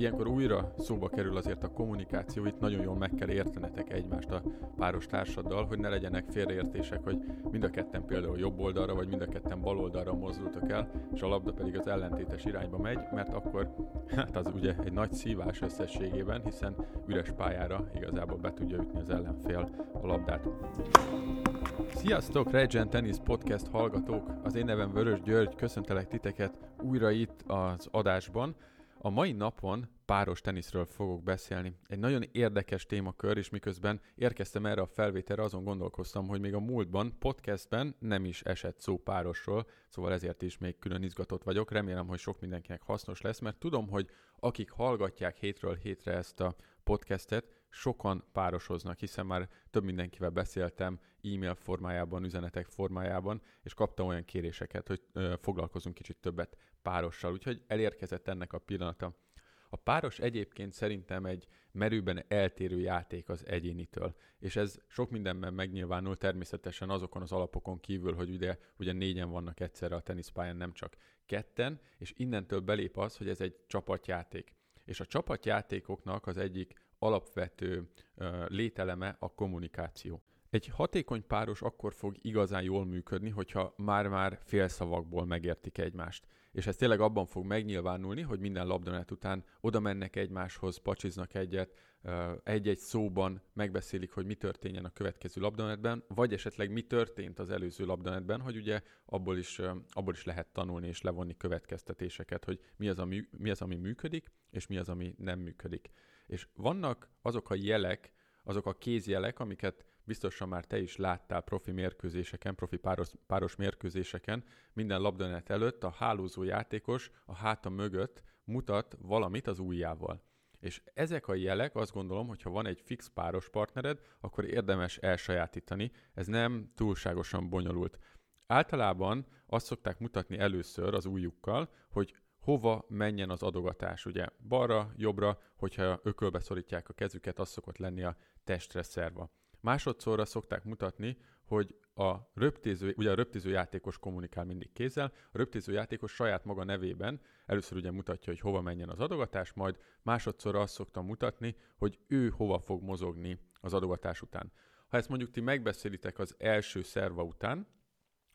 Ilyenkor újra szóba kerül azért a kommunikáció, itt nagyon jól meg kell értenetek egymást a páros társaddal, hogy ne legyenek félreértések, hogy mind a ketten például jobb oldalra, vagy mind a ketten bal oldalra mozdultok el, és a labda pedig az ellentétes irányba megy, mert akkor hát az ugye egy nagy szívás összességében, hiszen üres pályára igazából be tudja ütni az ellenfél a labdát. Sziasztok, Regent Tennis Podcast hallgatók! Az én nevem Vörös György, köszöntelek titeket újra itt az adásban. A mai napon páros teniszről fogok beszélni. Egy nagyon érdekes témakör, és miközben érkeztem erre a felvételre, azon gondolkoztam, hogy még a múltban, podcastben nem is esett szó párosról, szóval ezért is még külön izgatott vagyok. Remélem, hogy sok mindenkinek hasznos lesz, mert tudom, hogy akik hallgatják hétről hétre ezt a podcastet, sokan párosoznak, hiszen már több mindenkivel beszéltem e-mail formájában, üzenetek formájában, és kaptam olyan kéréseket, hogy foglalkozunk kicsit többet párossal, úgyhogy elérkezett ennek a pillanata. A páros egyébként szerintem egy merőben eltérő játék az egyénitől, és ez sok mindenben megnyilvánul természetesen azokon az alapokon kívül, hogy ugye, ugye négyen vannak egyszerre a teniszpályán, nem csak ketten, és innentől belép az, hogy ez egy csapatjáték. És a csapatjátékoknak az egyik alapvető lételeme a kommunikáció. Egy hatékony páros akkor fog igazán jól működni, hogyha már-már félszavakból megértik egymást. És ez tényleg abban fog megnyilvánulni, hogy minden labdanet után oda mennek egymáshoz, pacsiznak egyet, egy-egy szóban megbeszélik, hogy mi történjen a következő labdanetben, vagy esetleg mi történt az előző labdanetben, hogy ugye abból is, abból is lehet tanulni és levonni következtetéseket, hogy mi az, ami, mi az, ami működik, és mi az, ami nem működik. És vannak azok a jelek, azok a kézjelek, amiket biztosan már te is láttál profi mérkőzéseken, profi páros, páros mérkőzéseken, minden labdanet előtt a hálózó játékos a háta mögött mutat valamit az ujjával. És ezek a jelek azt gondolom, hogy ha van egy fix páros partnered, akkor érdemes elsajátítani. Ez nem túlságosan bonyolult. Általában azt szokták mutatni először az ujjukkal, hogy hova menjen az adogatás. Ugye balra, jobbra, hogyha ökölbe szorítják a kezüket, az szokott lenni a testre szerva. Másodszorra szokták mutatni, hogy a röptéző, ugye a röptéző játékos kommunikál mindig kézzel, a röptéző játékos saját maga nevében először ugye mutatja, hogy hova menjen az adogatás, majd másodszorra azt szoktam mutatni, hogy ő hova fog mozogni az adogatás után. Ha ezt mondjuk ti megbeszélitek az első szerva után,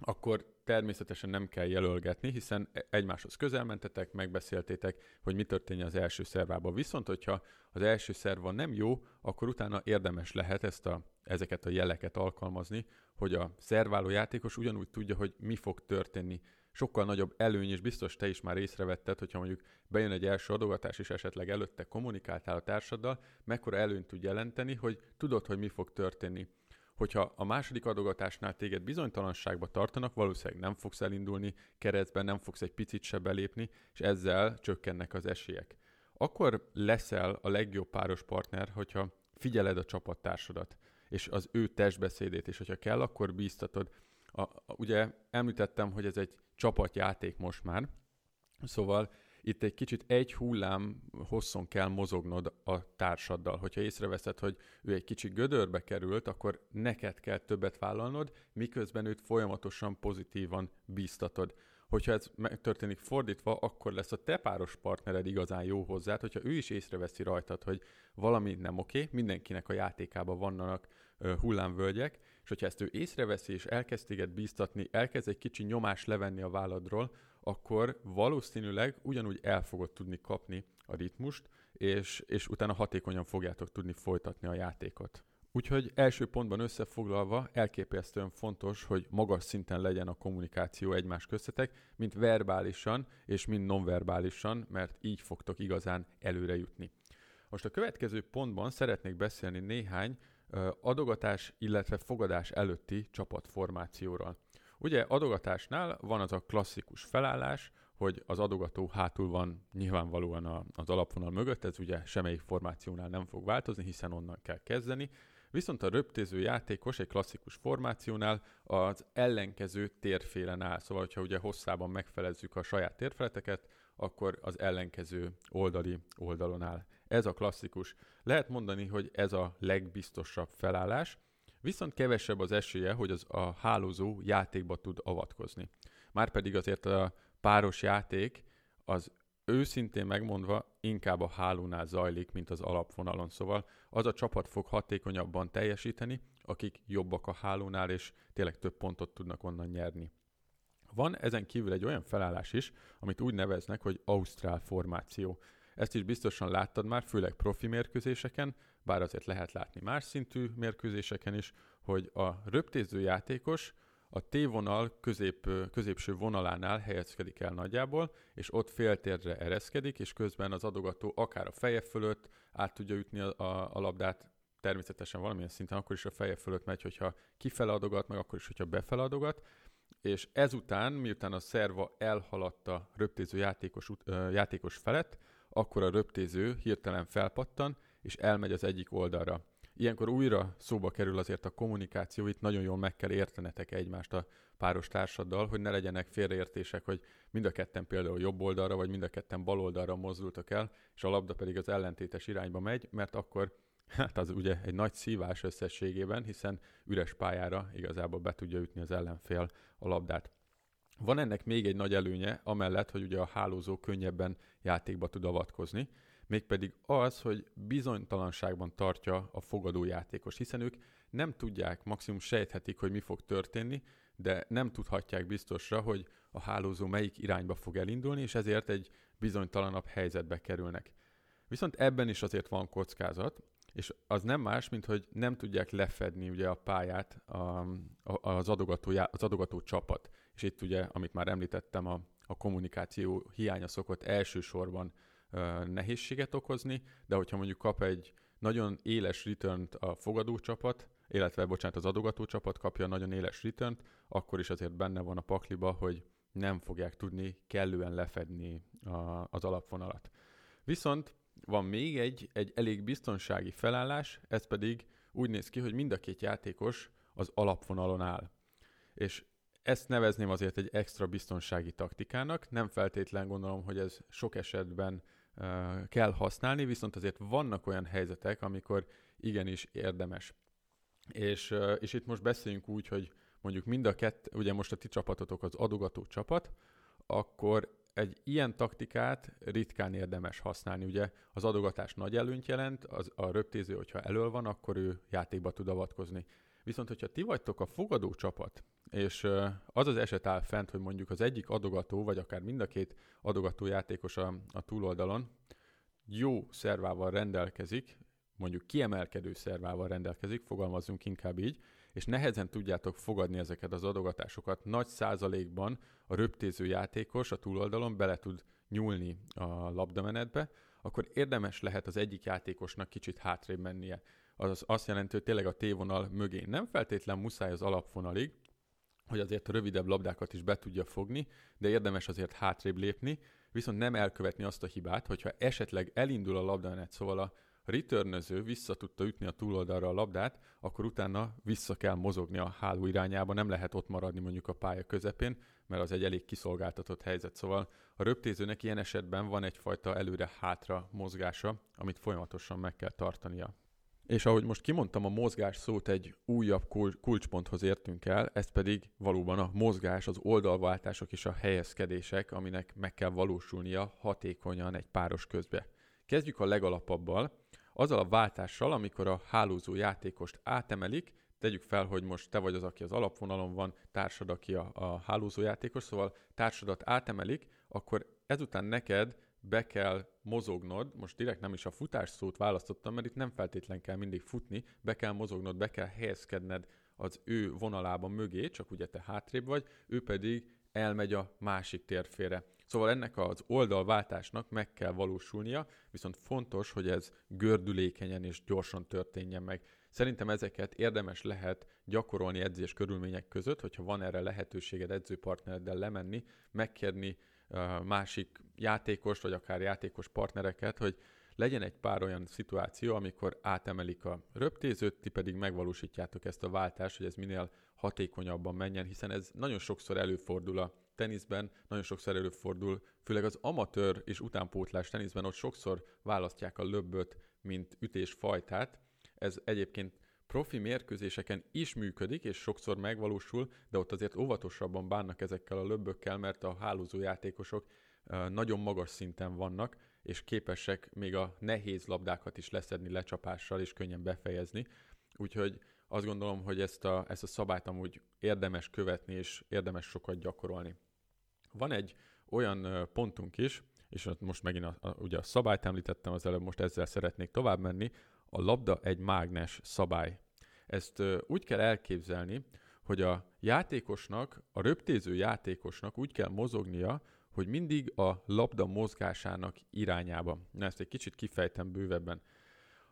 akkor természetesen nem kell jelölgetni, hiszen e- egymáshoz közel mentetek, megbeszéltétek, hogy mi történjen az első szervában. Viszont, hogyha az első szerva nem jó, akkor utána érdemes lehet ezt a, ezeket a jeleket alkalmazni, hogy a szerváló játékos ugyanúgy tudja, hogy mi fog történni. Sokkal nagyobb előny, és biztos te is már észrevetted, hogyha mondjuk bejön egy első adogatás, és esetleg előtte kommunikáltál a társaddal, mekkora előnyt tud jelenteni, hogy tudod, hogy mi fog történni hogyha a második adogatásnál téged bizonytalanságba tartanak, valószínűleg nem fogsz elindulni keresztben, nem fogsz egy picit se belépni, és ezzel csökkennek az esélyek. Akkor leszel a legjobb páros partner, hogyha figyeled a csapattársadat, és az ő testbeszédét, és hogyha kell, akkor bíztatod. A, a, ugye említettem, hogy ez egy csapatjáték most már, szóval itt egy kicsit egy hullám hosszon kell mozognod a társaddal. Hogyha észreveszed, hogy ő egy kicsit gödörbe került, akkor neked kell többet vállalnod, miközben őt folyamatosan pozitívan bíztatod. Hogyha ez megtörténik fordítva, akkor lesz a te páros partnered igazán jó hozzád, hogyha ő is észreveszi rajtad, hogy valami nem oké, mindenkinek a játékában vannak hullámvölgyek, és hogyha ezt ő észreveszi és elkezd téged bíztatni, elkezd egy kicsi nyomás levenni a válladról, akkor valószínűleg ugyanúgy el fogod tudni kapni a ritmust, és, és utána hatékonyan fogjátok tudni folytatni a játékot. Úgyhogy első pontban összefoglalva elképesztően fontos, hogy magas szinten legyen a kommunikáció egymás köztetek, mint verbálisan és mint nonverbálisan, mert így fogtok igazán előre jutni. Most a következő pontban szeretnék beszélni néhány adogatás, illetve fogadás előtti csapatformációról. Ugye adogatásnál van az a klasszikus felállás, hogy az adogató hátul van nyilvánvalóan a, az alapvonal mögött, ez ugye semmelyik formációnál nem fog változni, hiszen onnan kell kezdeni. Viszont a röptéző játékos egy klasszikus formációnál az ellenkező térfélen áll. Szóval, hogyha ugye hosszában megfelezzük a saját térfeleteket, akkor az ellenkező oldali oldalon áll. Ez a klasszikus. Lehet mondani, hogy ez a legbiztosabb felállás, viszont kevesebb az esélye, hogy az a hálózó játékba tud avatkozni. Márpedig azért a páros játék az őszintén megmondva inkább a hálónál zajlik, mint az alapvonalon. Szóval az a csapat fog hatékonyabban teljesíteni, akik jobbak a hálónál, és tényleg több pontot tudnak onnan nyerni. Van ezen kívül egy olyan felállás is, amit úgy neveznek, hogy Ausztrál formáció. Ezt is biztosan láttad már, főleg profi mérkőzéseken, bár azért lehet látni más szintű mérkőzéseken is, hogy a röptéző játékos a T-vonal közép, középső vonalánál helyezkedik el nagyjából, és ott féltérre ereszkedik, és közben az adogató akár a feje fölött át tudja ütni a, a, a labdát, természetesen valamilyen szinten akkor is a feje fölött megy, hogyha kifele adogat, meg akkor is, hogyha befele adogat, és ezután, miután a szerva elhaladta röptéző játékos, játékos felett, akkor a röptéző hirtelen felpattan, és elmegy az egyik oldalra. Ilyenkor újra szóba kerül azért a kommunikáció, itt nagyon jól meg kell értenetek egymást a páros társaddal, hogy ne legyenek félreértések, hogy mind a ketten például jobb oldalra, vagy mind a ketten bal oldalra mozdultak el, és a labda pedig az ellentétes irányba megy, mert akkor hát az ugye egy nagy szívás összességében, hiszen üres pályára igazából be tudja ütni az ellenfél a labdát. Van ennek még egy nagy előnye, amellett, hogy ugye a hálózó könnyebben játékba tud avatkozni, mégpedig az, hogy bizonytalanságban tartja a fogadó játékos, hiszen ők nem tudják, maximum sejthetik, hogy mi fog történni, de nem tudhatják biztosra, hogy a hálózó melyik irányba fog elindulni, és ezért egy bizonytalanabb helyzetbe kerülnek. Viszont ebben is azért van kockázat, és az nem más, mint hogy nem tudják lefedni ugye a pályát a, az, adogató, az adogató csapat. És itt ugye, amit már említettem, a, a kommunikáció hiánya szokott elsősorban nehézséget okozni, de hogyha mondjuk kap egy nagyon éles return a fogadó csapat, illetve, bocsánat, az adogató csapat kapja nagyon éles return akkor is azért benne van a pakliba, hogy nem fogják tudni kellően lefedni a, az alapvonalat. Viszont van még egy, egy elég biztonsági felállás, ez pedig úgy néz ki, hogy mind a két játékos az alapvonalon áll. És ezt nevezném azért egy extra biztonsági taktikának, nem feltétlen gondolom, hogy ez sok esetben kell használni, viszont azért vannak olyan helyzetek, amikor igenis érdemes. És, és itt most beszéljünk úgy, hogy mondjuk mind a kett, ugye most a ti csapatotok az adogató csapat, akkor egy ilyen taktikát ritkán érdemes használni. Ugye az adogatás nagy előnyt jelent, az, a röptéző, hogyha elől van, akkor ő játékba tud avatkozni. Viszont, hogyha ti vagytok a fogadó csapat, és az az eset áll fent, hogy mondjuk az egyik adogató, vagy akár mind a két adogató játékos a, a túloldalon jó szervával rendelkezik, mondjuk kiemelkedő szervával rendelkezik, fogalmazzunk inkább így, és nehezen tudjátok fogadni ezeket az adogatásokat. Nagy százalékban a röptéző játékos a túloldalon bele tud nyúlni a labdamenetbe, akkor érdemes lehet az egyik játékosnak kicsit hátrébb mennie. Az azt jelenti, hogy tényleg a tévonal mögé nem feltétlen muszáj az alapvonalig, hogy azért a rövidebb labdákat is be tudja fogni, de érdemes azért hátrébb lépni, viszont nem elkövetni azt a hibát, hogyha esetleg elindul a labdamenet, szóval a returnöző vissza tudta ütni a túloldalra a labdát, akkor utána vissza kell mozogni a háló irányába, nem lehet ott maradni mondjuk a pálya közepén, mert az egy elég kiszolgáltatott helyzet. Szóval a röptézőnek ilyen esetben van egyfajta előre-hátra mozgása, amit folyamatosan meg kell tartania. És ahogy most kimondtam, a mozgás szót egy újabb kulcsponthoz értünk el, ez pedig valóban a mozgás, az oldalváltások és a helyezkedések, aminek meg kell valósulnia hatékonyan egy páros közbe. Kezdjük a legalapabbal, azzal a váltással, amikor a hálózó játékost átemelik, tegyük fel, hogy most te vagy az, aki az alapvonalon van, társad, aki a, a hálózó játékos, szóval társadat átemelik, akkor ezután neked be kell mozognod, most direkt nem is a futás szót választottam, mert itt nem feltétlen kell mindig futni, be kell mozognod, be kell helyezkedned az ő vonalában mögé, csak ugye te hátrébb vagy, ő pedig elmegy a másik térfére. Szóval ennek az oldalváltásnak meg kell valósulnia, viszont fontos, hogy ez gördülékenyen és gyorsan történjen meg. Szerintem ezeket érdemes lehet gyakorolni edzés körülmények között, hogyha van erre lehetőséged edzőpartnereddel lemenni, megkérni másik játékos, vagy akár játékos partnereket, hogy legyen egy pár olyan szituáció, amikor átemelik a röptézőt, ti pedig megvalósítjátok ezt a váltást, hogy ez minél hatékonyabban menjen, hiszen ez nagyon sokszor előfordul a teniszben, nagyon sokszor előfordul, főleg az amatőr és utánpótlás teniszben ott sokszor választják a löbböt, mint ütésfajtát. Ez egyébként profi mérkőzéseken is működik, és sokszor megvalósul, de ott azért óvatosabban bánnak ezekkel a löbbökkel, mert a hálózó játékosok nagyon magas szinten vannak, és képesek még a nehéz labdákat is leszedni lecsapással, és könnyen befejezni. Úgyhogy azt gondolom, hogy ezt a, ezt a szabályt amúgy érdemes követni, és érdemes sokat gyakorolni. Van egy olyan pontunk is, és most megint a, a, ugye a szabályt említettem az előbb, most ezzel szeretnék tovább menni, a labda egy mágnes szabály. Ezt úgy kell elképzelni, hogy a játékosnak, a röptéző játékosnak úgy kell mozognia, hogy mindig a labda mozgásának irányába. Na ezt egy kicsit kifejtem bővebben.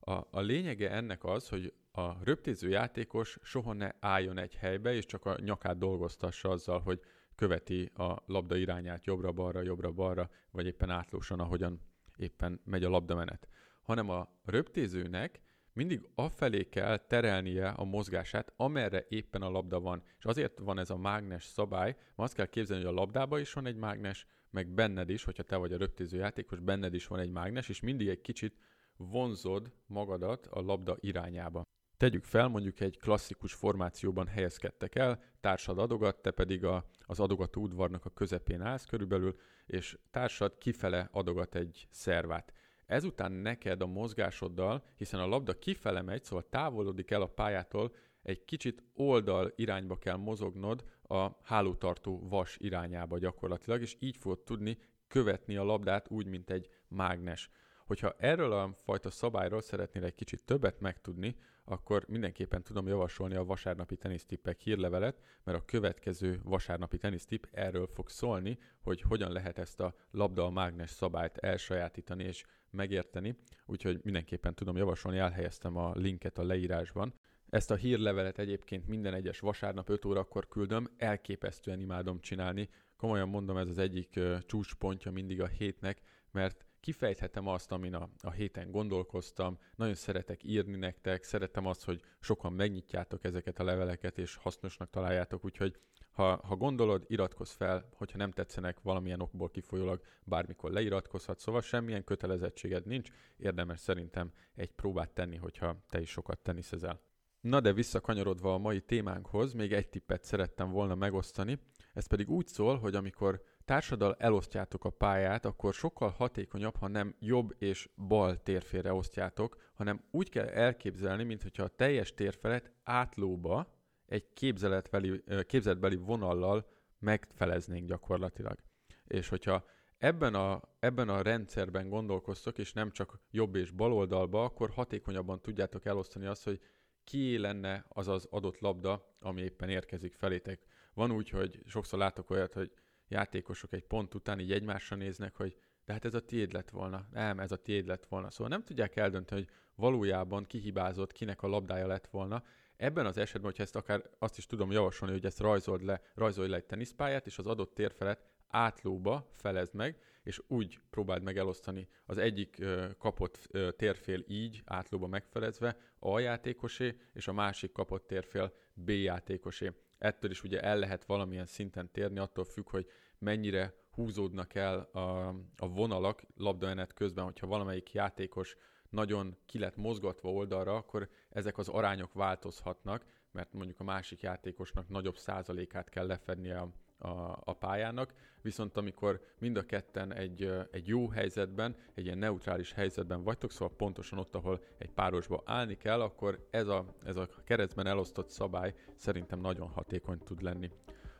A, a lényege ennek az, hogy a röptéző játékos soha ne álljon egy helybe, és csak a nyakát dolgoztassa azzal, hogy követi a labda irányát jobbra-balra, jobbra-balra, vagy éppen átlósan, ahogyan éppen megy a labdamenet. Hanem a röptézőnek mindig afelé kell terelnie a mozgását, amerre éppen a labda van. És azért van ez a mágnes szabály, mert azt kell képzelni, hogy a labdába is van egy mágnes, meg benned is, hogyha te vagy a röptéző játékos, benned is van egy mágnes, és mindig egy kicsit vonzod magadat a labda irányába. Tegyük fel, mondjuk egy klasszikus formációban helyezkedtek el, társad adogat, te pedig a, az adogató udvarnak a közepén állsz körülbelül, és társad kifele adogat egy szervát. Ezután neked a mozgásoddal, hiszen a labda kifele megy, szóval távolodik el a pályától, egy kicsit oldal irányba kell mozognod a hálótartó vas irányába gyakorlatilag, és így fogod tudni követni a labdát úgy, mint egy mágnes. Hogyha erről a fajta szabályról szeretnél egy kicsit többet megtudni, akkor mindenképpen tudom javasolni a vasárnapi tenisztippek hírlevelet, mert a következő vasárnapi tenisztip erről fog szólni, hogy hogyan lehet ezt a labda a mágnes szabályt elsajátítani és megérteni, úgyhogy mindenképpen tudom javasolni, elhelyeztem a linket a leírásban. Ezt a hírlevelet egyébként minden egyes vasárnap 5 órakor küldöm, elképesztően imádom csinálni. Komolyan mondom, ez az egyik csúcspontja mindig a hétnek, mert kifejthetem azt, amin a, a héten gondolkoztam, nagyon szeretek írni nektek, szeretem azt, hogy sokan megnyitjátok ezeket a leveleket, és hasznosnak találjátok, úgyhogy ha, ha gondolod, iratkozz fel, hogyha nem tetszenek valamilyen okból kifolyólag, bármikor leiratkozhatsz, szóval semmilyen kötelezettséged nincs, érdemes szerintem egy próbát tenni, hogyha te is sokat teniszezel. Na de visszakanyarodva a mai témánkhoz, még egy tippet szerettem volna megosztani, ez pedig úgy szól, hogy amikor társadal elosztjátok a pályát, akkor sokkal hatékonyabb, ha nem jobb és bal térfélre osztjátok, hanem úgy kell elképzelni, mintha a teljes térfelet átlóba egy képzeletbeli, képzeletbeli vonallal megfeleznénk gyakorlatilag. És hogyha ebben a, ebben a rendszerben gondolkoztok, és nem csak jobb és bal oldalba, akkor hatékonyabban tudjátok elosztani azt, hogy ki lenne az az adott labda, ami éppen érkezik felétek. Van úgy, hogy sokszor látok olyat, hogy játékosok egy pont után így egymásra néznek, hogy de hát ez a tiéd lett volna, nem, ez a tiéd lett volna. Szóval nem tudják eldönteni, hogy valójában kihibázott, kinek a labdája lett volna. Ebben az esetben, hogyha ezt akár azt is tudom javasolni, hogy ezt rajzold le, rajzolj le egy teniszpályát, és az adott térfelet átlóba felezd meg, és úgy próbáld meg elosztani az egyik kapott térfél így, átlóba megfelezve, A játékosé, és a másik kapott térfél B játékosé ettől is ugye el lehet valamilyen szinten térni, attól függ, hogy mennyire húzódnak el a, a vonalak labdaenet közben, hogyha valamelyik játékos nagyon ki lett mozgatva oldalra, akkor ezek az arányok változhatnak, mert mondjuk a másik játékosnak nagyobb százalékát kell lefednie a, a, a pályának, viszont amikor mind a ketten egy, egy jó helyzetben, egy ilyen neutrális helyzetben vagytok, szóval pontosan ott, ahol egy párosba állni kell, akkor ez a, ez a keresztben elosztott szabály szerintem nagyon hatékony tud lenni.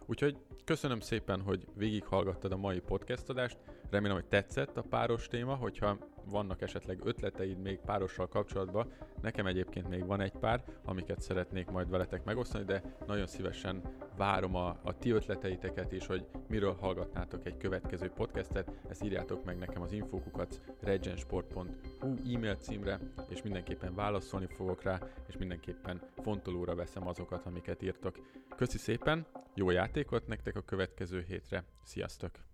Úgyhogy köszönöm szépen, hogy végighallgattad a mai podcast adást. Remélem, hogy tetszett a páros téma, hogyha vannak esetleg ötleteid még párossal kapcsolatban, nekem egyébként még van egy pár, amiket szeretnék majd veletek megosztani, de nagyon szívesen várom a, a ti ötleteiteket is, hogy miről hallgatnátok egy következő podcastet, ezt írjátok meg nekem az infókukat regensport.hu e-mail címre, és mindenképpen válaszolni fogok rá, és mindenképpen fontolóra veszem azokat, amiket írtok. Köszi szépen, jó játékot nektek a következő hétre, sziasztok!